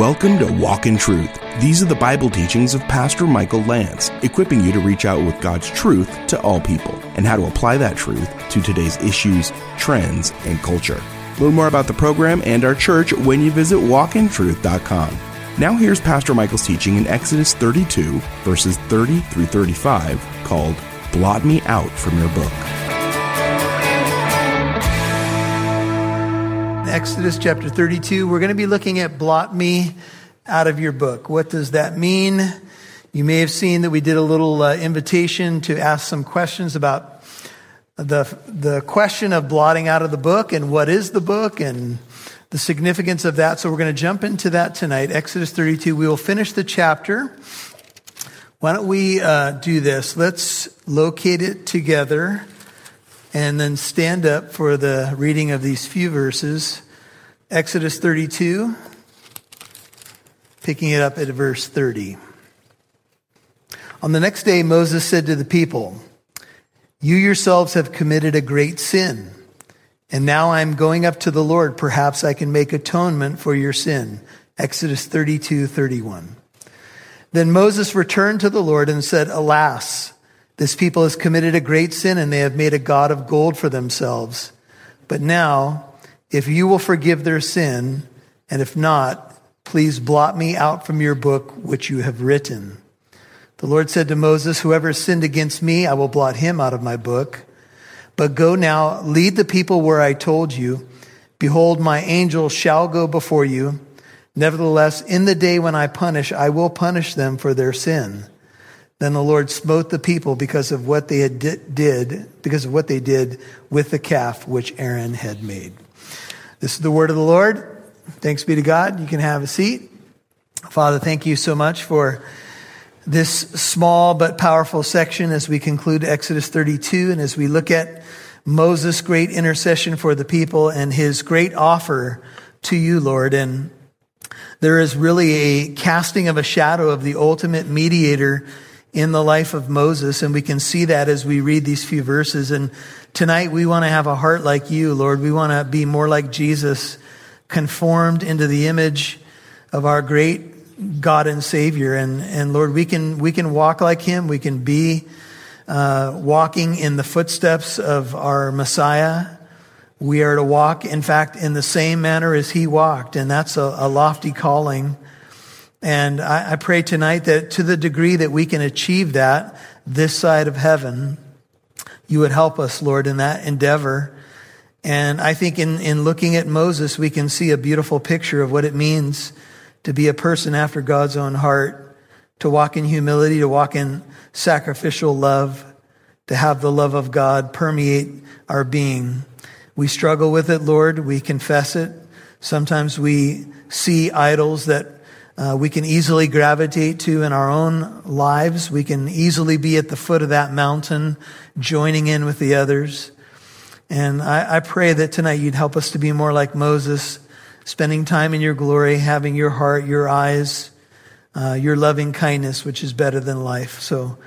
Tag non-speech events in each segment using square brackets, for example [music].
Welcome to Walk in Truth. These are the Bible teachings of Pastor Michael Lance, equipping you to reach out with God's truth to all people and how to apply that truth to today's issues, trends, and culture. Learn more about the program and our church when you visit walkintruth.com. Now here's Pastor Michael's teaching in Exodus 32, verses 30 through 35, called Blot Me Out from Your Book. Exodus chapter 32, we're going to be looking at blot me out of your book. What does that mean? You may have seen that we did a little uh, invitation to ask some questions about the, the question of blotting out of the book and what is the book and the significance of that. So we're going to jump into that tonight. Exodus 32. We will finish the chapter. Why don't we uh, do this? Let's locate it together and then stand up for the reading of these few verses. Exodus 32, picking it up at verse 30. On the next day, Moses said to the people, You yourselves have committed a great sin, and now I am going up to the Lord. Perhaps I can make atonement for your sin. Exodus 32, 31. Then Moses returned to the Lord and said, Alas, this people has committed a great sin and they have made a God of gold for themselves. But now, if you will forgive their sin, and if not, please blot me out from your book which you have written. The Lord said to Moses, Whoever sinned against me, I will blot him out of my book. But go now, lead the people where I told you. Behold, my angel shall go before you. Nevertheless, in the day when I punish, I will punish them for their sin. Then the Lord smote the people because of what they had did, because of what they did with the calf which Aaron had made. This is the word of the Lord. Thanks be to God. You can have a seat. Father, thank you so much for this small but powerful section as we conclude Exodus 32 and as we look at Moses' great intercession for the people and his great offer to you, Lord. And there is really a casting of a shadow of the ultimate mediator in the life of Moses, and we can see that as we read these few verses. And tonight we want to have a heart like you, Lord. We want to be more like Jesus, conformed into the image of our great God and Savior. And, and Lord, we can, we can walk like Him. We can be uh, walking in the footsteps of our Messiah. We are to walk, in fact, in the same manner as He walked, and that's a, a lofty calling. And I, I pray tonight that to the degree that we can achieve that this side of heaven, you would help us, Lord, in that endeavor. And I think in, in looking at Moses, we can see a beautiful picture of what it means to be a person after God's own heart, to walk in humility, to walk in sacrificial love, to have the love of God permeate our being. We struggle with it, Lord. We confess it. Sometimes we see idols that uh, we can easily gravitate to in our own lives. We can easily be at the foot of that mountain, joining in with the others. And I, I pray that tonight you'd help us to be more like Moses, spending time in your glory, having your heart, your eyes, uh, your loving kindness, which is better than life. So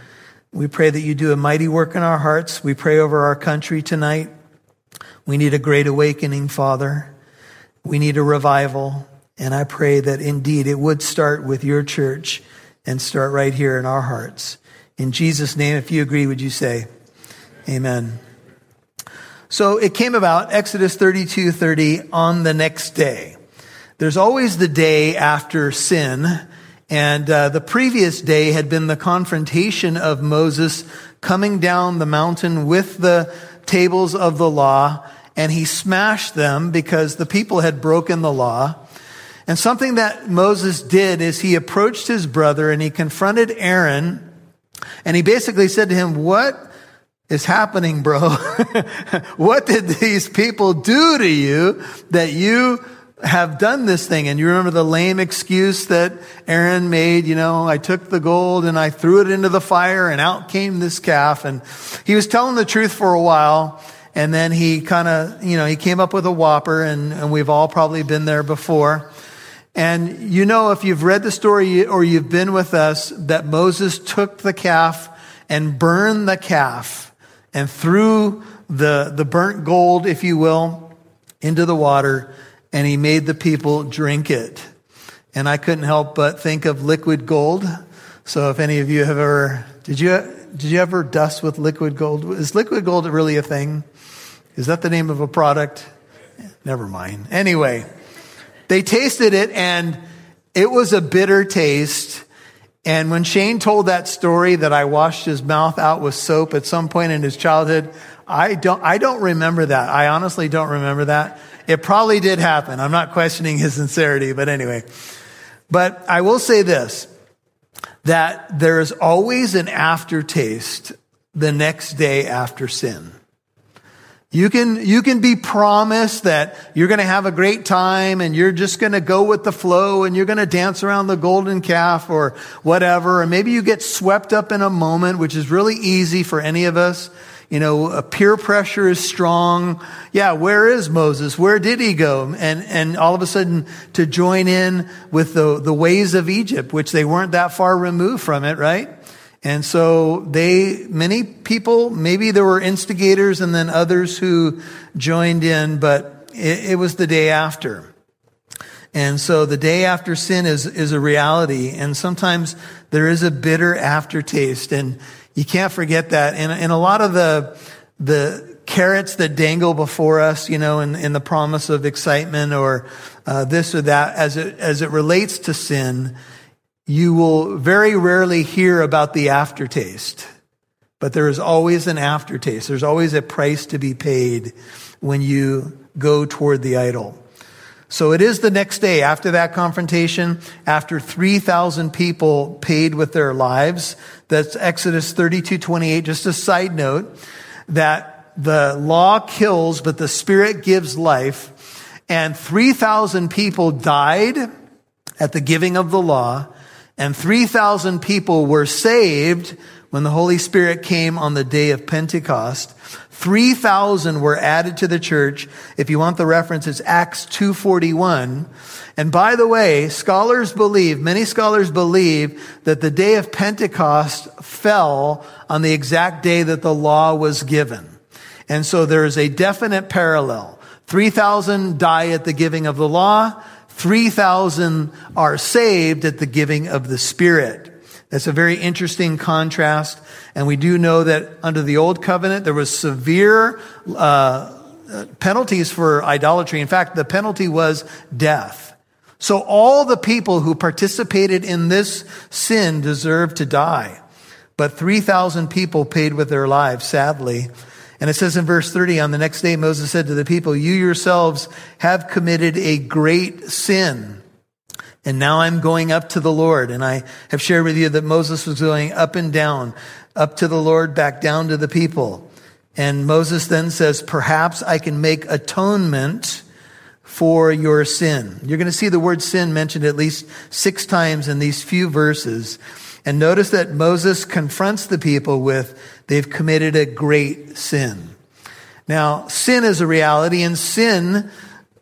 we pray that you do a mighty work in our hearts. We pray over our country tonight. We need a great awakening, Father. We need a revival. And I pray that indeed it would start with your church and start right here in our hearts. In Jesus' name, if you agree, would you say, Amen. So it came about, Exodus 32 30, on the next day. There's always the day after sin. And uh, the previous day had been the confrontation of Moses coming down the mountain with the tables of the law. And he smashed them because the people had broken the law. And something that Moses did is he approached his brother and he confronted Aaron and he basically said to him, What is happening, bro? [laughs] what did these people do to you that you have done this thing? And you remember the lame excuse that Aaron made, you know, I took the gold and I threw it into the fire and out came this calf. And he was telling the truth for a while. And then he kind of, you know, he came up with a whopper and, and we've all probably been there before. And you know, if you've read the story or you've been with us, that Moses took the calf and burned the calf and threw the, the burnt gold, if you will, into the water, and he made the people drink it. And I couldn't help but think of liquid gold. So if any of you have ever, did you, did you ever dust with liquid gold? Is liquid gold really a thing? Is that the name of a product? Never mind. Anyway, they tasted it and it was a bitter taste. And when Shane told that story that I washed his mouth out with soap at some point in his childhood, I don't, I don't remember that. I honestly don't remember that. It probably did happen. I'm not questioning his sincerity, but anyway. But I will say this, that there is always an aftertaste the next day after sin. You can, you can be promised that you're going to have a great time and you're just going to go with the flow and you're going to dance around the golden calf or whatever. And maybe you get swept up in a moment, which is really easy for any of us. You know, peer pressure is strong. Yeah, where is Moses? Where did he go? And, and all of a sudden to join in with the, the ways of Egypt, which they weren't that far removed from it, right? And so they, many people, maybe there were instigators and then others who joined in, but it, it was the day after. And so the day after sin is, is a reality. And sometimes there is a bitter aftertaste. And you can't forget that. And, and a lot of the, the carrots that dangle before us, you know, in, in the promise of excitement or uh, this or that, as it, as it relates to sin, you will very rarely hear about the aftertaste, but there is always an aftertaste. There's always a price to be paid when you go toward the idol. So it is the next day after that confrontation, after 3,000 people paid with their lives. That's Exodus 32, 28. Just a side note that the law kills, but the spirit gives life. And 3,000 people died at the giving of the law and 3,000 people were saved when the Holy Spirit came on the day of Pentecost. 3,000 were added to the church. If you want the reference, it's Acts 241. And by the way, scholars believe, many scholars believe that the day of Pentecost fell on the exact day that the law was given. And so there is a definite parallel. 3,000 die at the giving of the law. 3,000 are saved at the giving of the Spirit. That's a very interesting contrast. And we do know that under the old covenant, there was severe uh, penalties for idolatry. In fact, the penalty was death. So all the people who participated in this sin deserved to die. But 3,000 people paid with their lives, sadly. And it says in verse 30, on the next day, Moses said to the people, you yourselves have committed a great sin. And now I'm going up to the Lord. And I have shared with you that Moses was going up and down, up to the Lord, back down to the people. And Moses then says, perhaps I can make atonement for your sin. You're going to see the word sin mentioned at least six times in these few verses. And notice that Moses confronts the people with, they've committed a great sin. Now, sin is a reality, and sin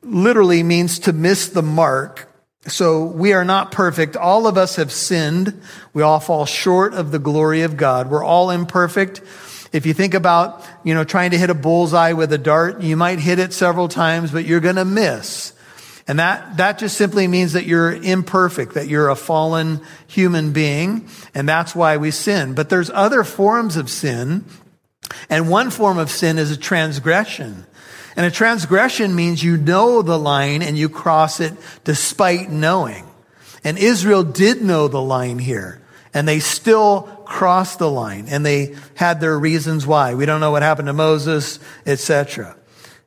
literally means to miss the mark. So we are not perfect. All of us have sinned. We all fall short of the glory of God. We're all imperfect. If you think about, you know, trying to hit a bullseye with a dart, you might hit it several times, but you're going to miss. And that, that just simply means that you're imperfect, that you're a fallen human being, and that's why we sin. But there's other forms of sin, and one form of sin is a transgression. And a transgression means you know the line and you cross it despite knowing. And Israel did know the line here, and they still crossed the line, and they had their reasons why. We don't know what happened to Moses, etc.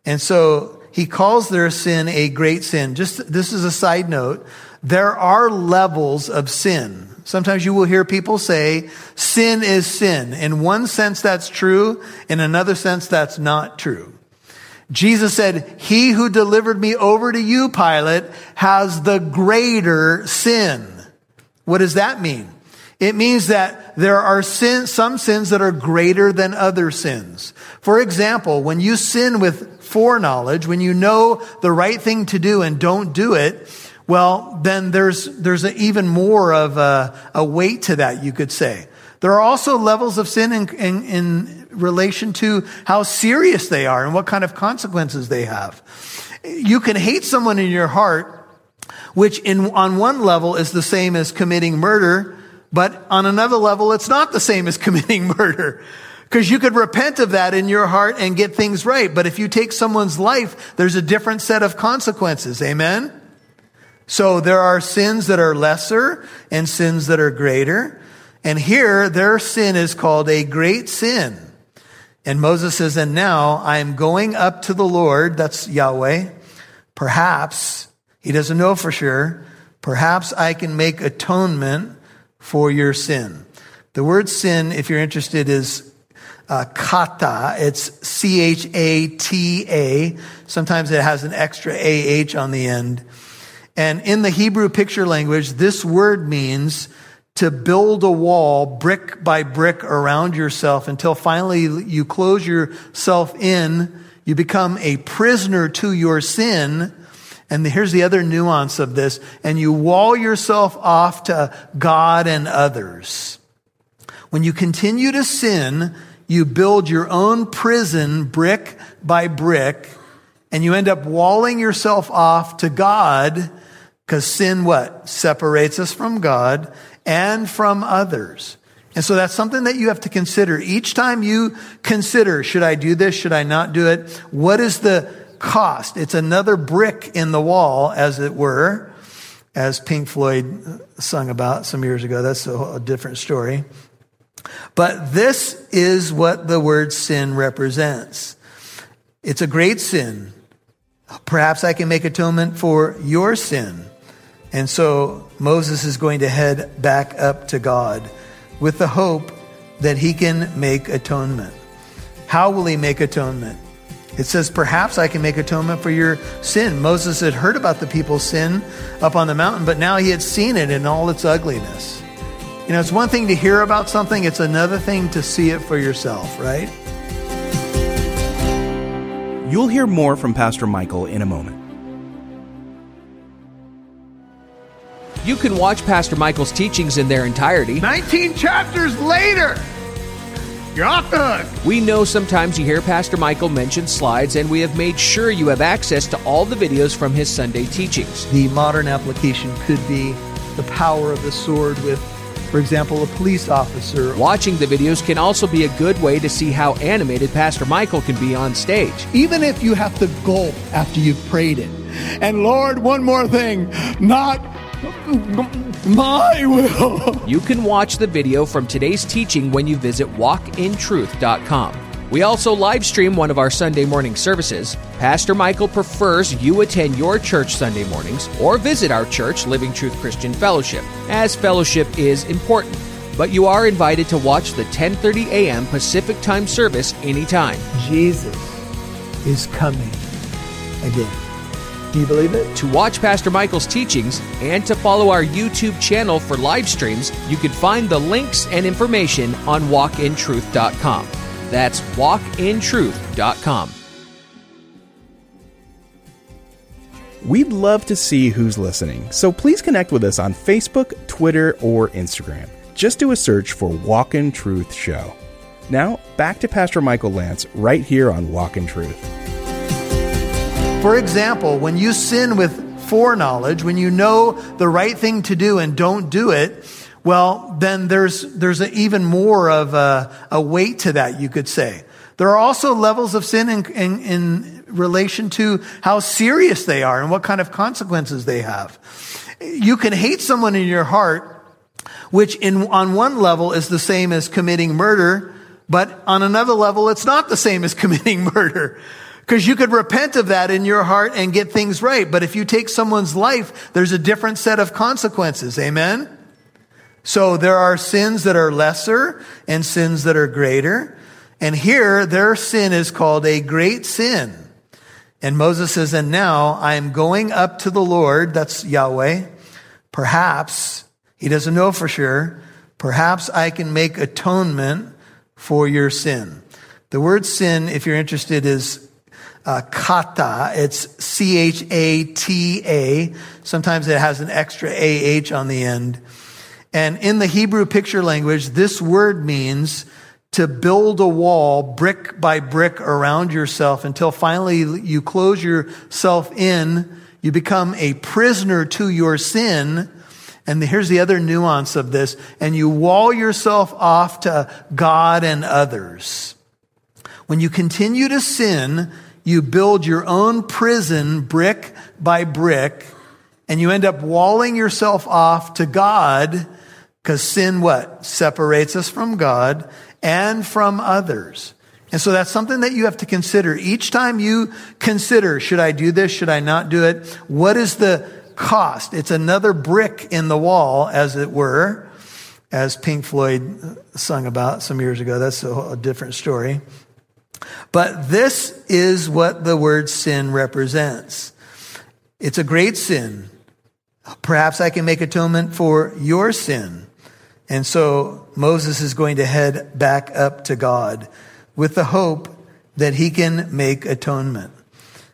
And so he calls their sin a great sin. Just, this is a side note. There are levels of sin. Sometimes you will hear people say, sin is sin. In one sense, that's true. In another sense, that's not true. Jesus said, he who delivered me over to you, Pilate, has the greater sin. What does that mean? It means that there are some sins that are greater than other sins. For example, when you sin with foreknowledge, when you know the right thing to do and don't do it, well, then there's, there's a, even more of a, a, weight to that, you could say. There are also levels of sin in, in, in relation to how serious they are and what kind of consequences they have. You can hate someone in your heart which in, on one level is the same as committing murder, but on another level, it's not the same as [laughs] committing murder. Because you could repent of that in your heart and get things right. But if you take someone's life, there's a different set of consequences. Amen? So there are sins that are lesser and sins that are greater. And here, their sin is called a great sin. And Moses says, and now I am going up to the Lord, that's Yahweh. Perhaps, he doesn't know for sure, perhaps I can make atonement for your sin. The word sin, if you're interested, is uh, kata. It's C H A T A. Sometimes it has an extra A H on the end. And in the Hebrew picture language, this word means to build a wall brick by brick around yourself until finally you close yourself in. You become a prisoner to your sin. And here's the other nuance of this. And you wall yourself off to God and others. When you continue to sin, you build your own prison brick by brick, and you end up walling yourself off to God because sin what? Separates us from God and from others. And so that's something that you have to consider. Each time you consider, should I do this? Should I not do it? What is the cost? It's another brick in the wall, as it were, as Pink Floyd sung about some years ago. That's a, a different story. But this is what the word sin represents. It's a great sin. Perhaps I can make atonement for your sin. And so Moses is going to head back up to God with the hope that he can make atonement. How will he make atonement? It says, Perhaps I can make atonement for your sin. Moses had heard about the people's sin up on the mountain, but now he had seen it in all its ugliness. You know, it's one thing to hear about something, it's another thing to see it for yourself, right? You'll hear more from Pastor Michael in a moment. You can watch Pastor Michael's teachings in their entirety. 19 chapters later, you're off the hook. We know sometimes you hear Pastor Michael mention slides, and we have made sure you have access to all the videos from his Sunday teachings. The modern application could be the power of the sword with for example, a police officer. Watching the videos can also be a good way to see how animated Pastor Michael can be on stage. Even if you have to gulp after you've prayed it. And Lord, one more thing, not my will. You can watch the video from today's teaching when you visit walkintruth.com. We also live stream one of our Sunday morning services. Pastor Michael prefers you attend your church Sunday mornings or visit our church, Living Truth Christian Fellowship, as fellowship is important. But you are invited to watch the 10:30 a.m. Pacific Time service anytime. Jesus is coming again. Do you believe it? To watch Pastor Michael's teachings and to follow our YouTube channel for live streams, you can find the links and information on walkintruth.com. That's walkintruth.com. We'd love to see who's listening, so please connect with us on Facebook, Twitter, or Instagram. Just do a search for Walk in Truth Show. Now, back to Pastor Michael Lance right here on Walk in Truth. For example, when you sin with foreknowledge, when you know the right thing to do and don't do it, well, then there's, there's a, even more of a, a, weight to that, you could say. There are also levels of sin in, in, in relation to how serious they are and what kind of consequences they have. You can hate someone in your heart, which in, on one level is the same as committing murder, but on another level, it's not the same as [laughs] committing murder. Because you could repent of that in your heart and get things right. But if you take someone's life, there's a different set of consequences. Amen? So there are sins that are lesser and sins that are greater. And here, their sin is called a great sin. And Moses says, and now I am going up to the Lord, that's Yahweh. Perhaps, he doesn't know for sure, perhaps I can make atonement for your sin. The word sin, if you're interested, is uh, kata. It's C H A T A. Sometimes it has an extra A H on the end. And in the Hebrew picture language, this word means to build a wall brick by brick around yourself until finally you close yourself in. You become a prisoner to your sin. And here's the other nuance of this. And you wall yourself off to God and others. When you continue to sin, you build your own prison brick by brick and you end up walling yourself off to God because sin what? Separates us from God and from others. And so that's something that you have to consider. Each time you consider, should I do this? Should I not do it? What is the cost? It's another brick in the wall, as it were, as Pink Floyd sung about some years ago. That's a, a different story. But this is what the word sin represents. It's a great sin. Perhaps I can make atonement for your sin. And so Moses is going to head back up to God with the hope that he can make atonement.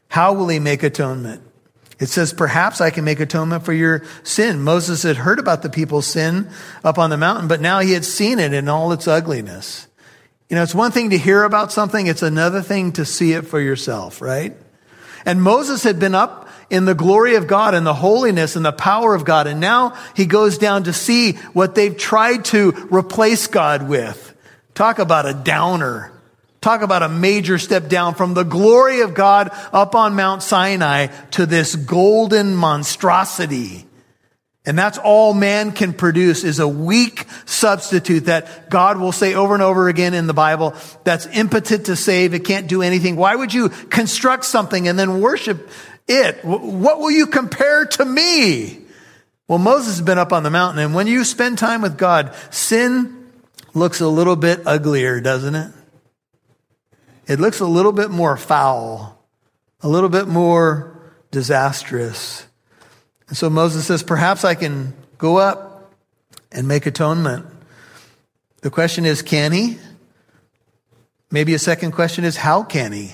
How will he make atonement? It says, perhaps I can make atonement for your sin. Moses had heard about the people's sin up on the mountain, but now he had seen it in all its ugliness. You know, it's one thing to hear about something. It's another thing to see it for yourself, right? And Moses had been up in the glory of God and the holiness and the power of God. And now he goes down to see what they've tried to replace God with. Talk about a downer. Talk about a major step down from the glory of God up on Mount Sinai to this golden monstrosity. And that's all man can produce is a weak substitute that God will say over and over again in the Bible that's impotent to save. It can't do anything. Why would you construct something and then worship it? What will you compare to me? Well, Moses has been up on the mountain and when you spend time with God, sin looks a little bit uglier, doesn't it? It looks a little bit more foul, a little bit more disastrous. And so Moses says, Perhaps I can go up and make atonement. The question is, can he? Maybe a second question is, how can he?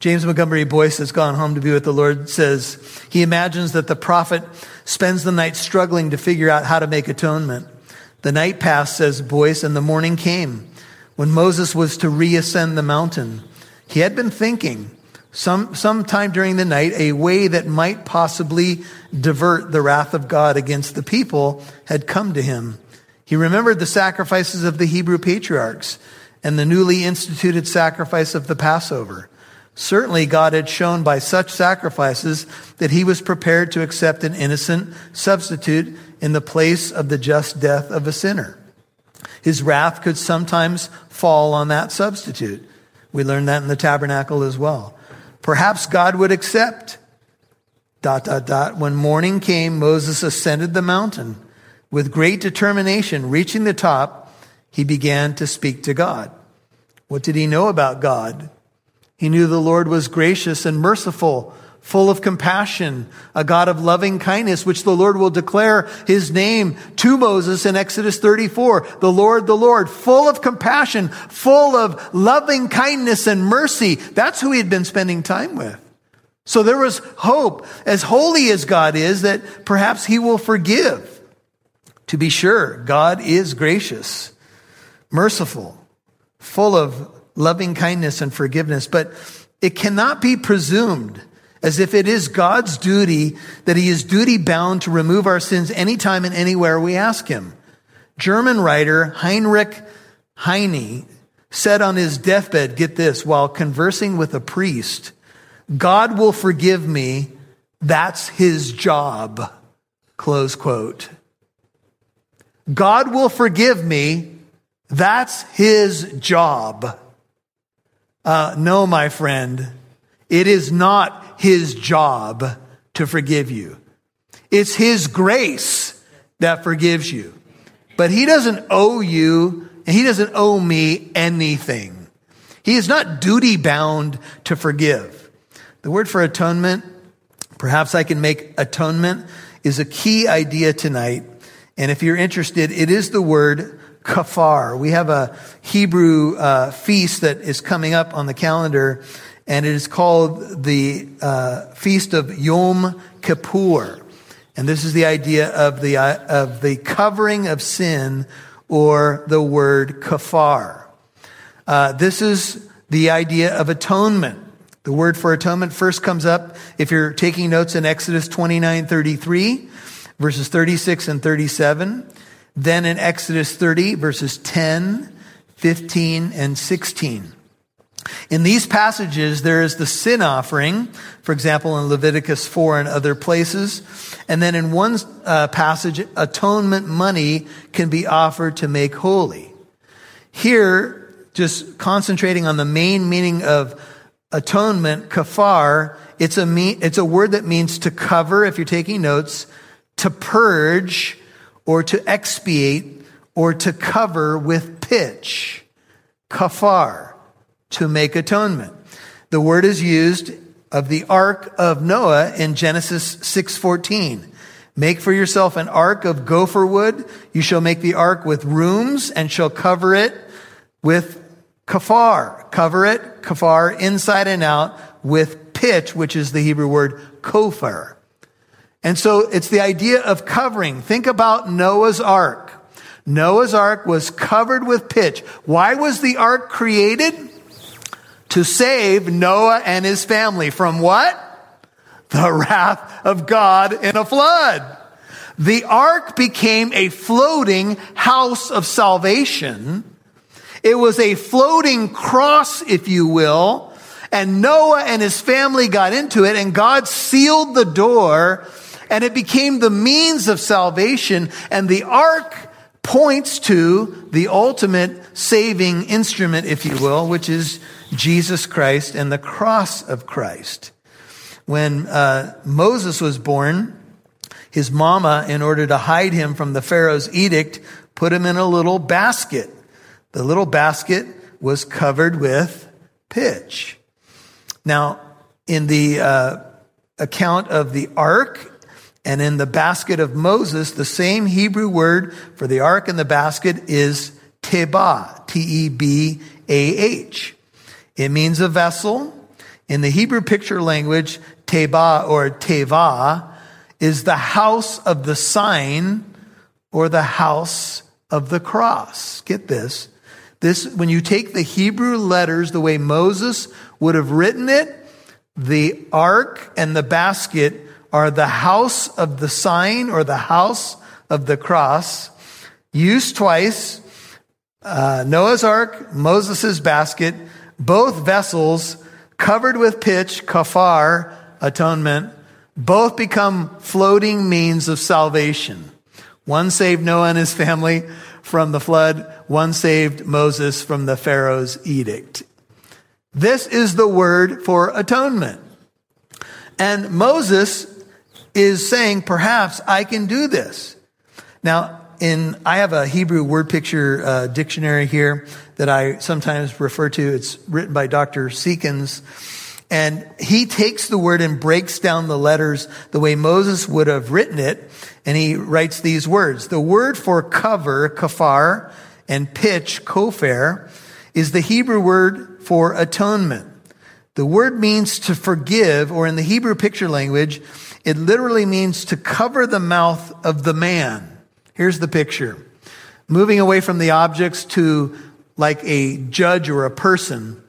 James Montgomery Boice has gone home to be with the Lord says he imagines that the prophet spends the night struggling to figure out how to make atonement. The night passed, says Boice, and the morning came when Moses was to reascend the mountain. He had been thinking some sometime during the night a way that might possibly divert the wrath of God against the people had come to him. He remembered the sacrifices of the Hebrew patriarchs and the newly instituted sacrifice of the Passover. Certainly, God had shown by such sacrifices that he was prepared to accept an innocent substitute in the place of the just death of a sinner. His wrath could sometimes fall on that substitute. We learned that in the tabernacle as well. Perhaps God would accept. Dot, dot, dot. When morning came, Moses ascended the mountain. With great determination, reaching the top, he began to speak to God. What did he know about God? He knew the Lord was gracious and merciful, full of compassion, a God of loving kindness, which the Lord will declare his name to Moses in Exodus 34. The Lord, the Lord, full of compassion, full of loving kindness and mercy. That's who he had been spending time with. So there was hope, as holy as God is, that perhaps he will forgive. To be sure, God is gracious, merciful, full of loving kindness and forgiveness, but it cannot be presumed as if it is God's duty that he is duty bound to remove our sins anytime and anywhere we ask him. German writer Heinrich Heine said on his deathbed, get this, while conversing with a priest, God will forgive me. That's his job. Close quote. God will forgive me. That's his job. Uh, no, my friend, it is not his job to forgive you. It's his grace that forgives you. But he doesn't owe you, and he doesn't owe me anything. He is not duty bound to forgive. The word for atonement, perhaps I can make atonement, is a key idea tonight. And if you're interested, it is the word kafar. We have a Hebrew uh, feast that is coming up on the calendar, and it is called the uh, Feast of Yom Kippur. And this is the idea of the, uh, of the covering of sin or the word kafar. Uh, this is the idea of atonement. The word for atonement first comes up if you're taking notes in Exodus 29 33, verses 36 and 37. Then in Exodus 30, verses 10, 15, and 16. In these passages, there is the sin offering, for example, in Leviticus 4 and other places. And then in one uh, passage, atonement money can be offered to make holy. Here, just concentrating on the main meaning of atonement, kafar, it's a, me- it's a word that means to cover, if you're taking notes, to purge, or to expiate, or to cover with pitch. Kafar, to make atonement. The word is used of the ark of Noah in Genesis 6:14. Make for yourself an ark of gopher wood. You shall make the ark with rooms and shall cover it with kafar. Cover it, kafar, inside and out with pitch, which is the Hebrew word kofar. And so it's the idea of covering. Think about Noah's ark. Noah's ark was covered with pitch. Why was the ark created? To save Noah and his family from what? The wrath of God in a flood. The ark became a floating house of salvation it was a floating cross, if you will. And Noah and his family got into it and God sealed the door and it became the means of salvation. And the ark points to the ultimate saving instrument, if you will, which is Jesus Christ and the cross of Christ. When uh, Moses was born, his mama, in order to hide him from the Pharaoh's edict, put him in a little basket. The little basket was covered with pitch. Now, in the uh, account of the ark and in the basket of Moses, the same Hebrew word for the ark and the basket is tebah, T E B A H. It means a vessel. In the Hebrew picture language, tebah or teva is the house of the sign or the house of the cross. Get this. This, when you take the Hebrew letters the way Moses would have written it, the ark and the basket are the house of the sign or the house of the cross. Used twice. Uh, Noah's ark, Moses' basket, both vessels covered with pitch, kafar, atonement, both become floating means of salvation. One saved Noah and his family from the flood. One saved Moses from the Pharaoh's edict. This is the word for atonement. And Moses is saying, perhaps I can do this. Now, in, I have a Hebrew word picture uh, dictionary here that I sometimes refer to. It's written by Dr. Seekins. And he takes the word and breaks down the letters the way Moses would have written it. And he writes these words. The word for cover, kafar, and pitch, kofar, is the Hebrew word for atonement. The word means to forgive, or in the Hebrew picture language, it literally means to cover the mouth of the man. Here's the picture. Moving away from the objects to like a judge or a person.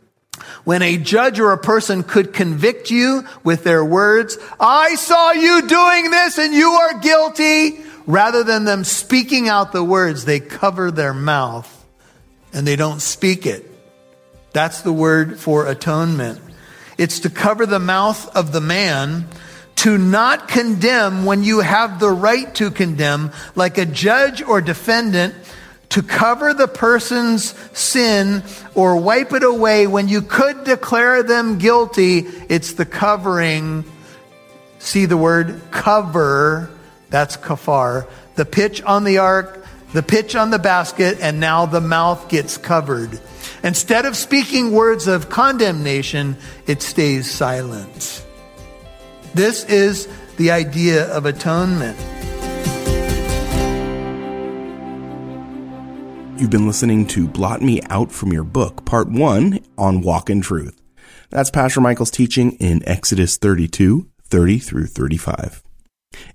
When a judge or a person could convict you with their words, I saw you doing this and you are guilty, rather than them speaking out the words, they cover their mouth and they don't speak it. That's the word for atonement. It's to cover the mouth of the man to not condemn when you have the right to condemn, like a judge or defendant to cover the person's sin or wipe it away when you could declare them guilty. It's the covering. See the word cover. That's kafar. The pitch on the ark, the pitch on the basket, and now the mouth gets covered. Instead of speaking words of condemnation, it stays silent. This is the idea of atonement. You've been listening to Blot Me Out from Your Book, Part 1 on Walk in Truth. That's Pastor Michael's teaching in Exodus 32, 30 through 35.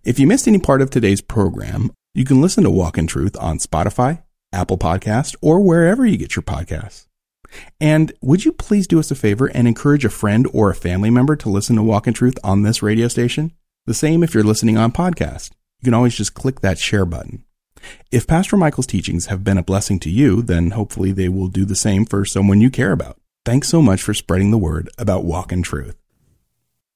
If you missed any part of today's program, you can listen to Walk in Truth on Spotify, Apple Podcast, or wherever you get your podcasts. And would you please do us a favor and encourage a friend or a family member to listen to Walk in Truth on this radio station? The same if you're listening on podcast. You can always just click that share button. If Pastor Michael's teachings have been a blessing to you, then hopefully they will do the same for someone you care about. Thanks so much for spreading the word about Walk in Truth.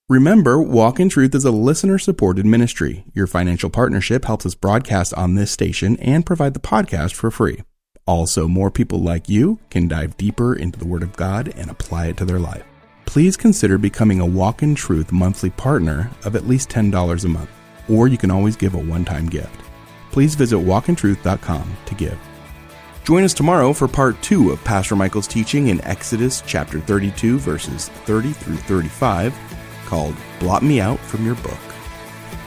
Remember, Walk in Truth is a listener supported ministry. Your financial partnership helps us broadcast on this station and provide the podcast for free. Also, more people like you can dive deeper into the Word of God and apply it to their life. Please consider becoming a Walk in Truth monthly partner of at least $10 a month, or you can always give a one time gift. Please visit walkintruth.com to give. Join us tomorrow for part two of Pastor Michael's teaching in Exodus chapter 32, verses 30 through 35 called Blot Me Out from Your Book.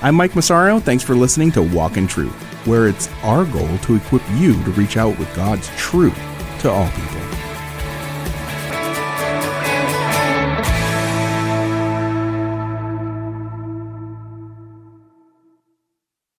I'm Mike Massaro. Thanks for listening to Walk in Truth, where it's our goal to equip you to reach out with God's truth to all people.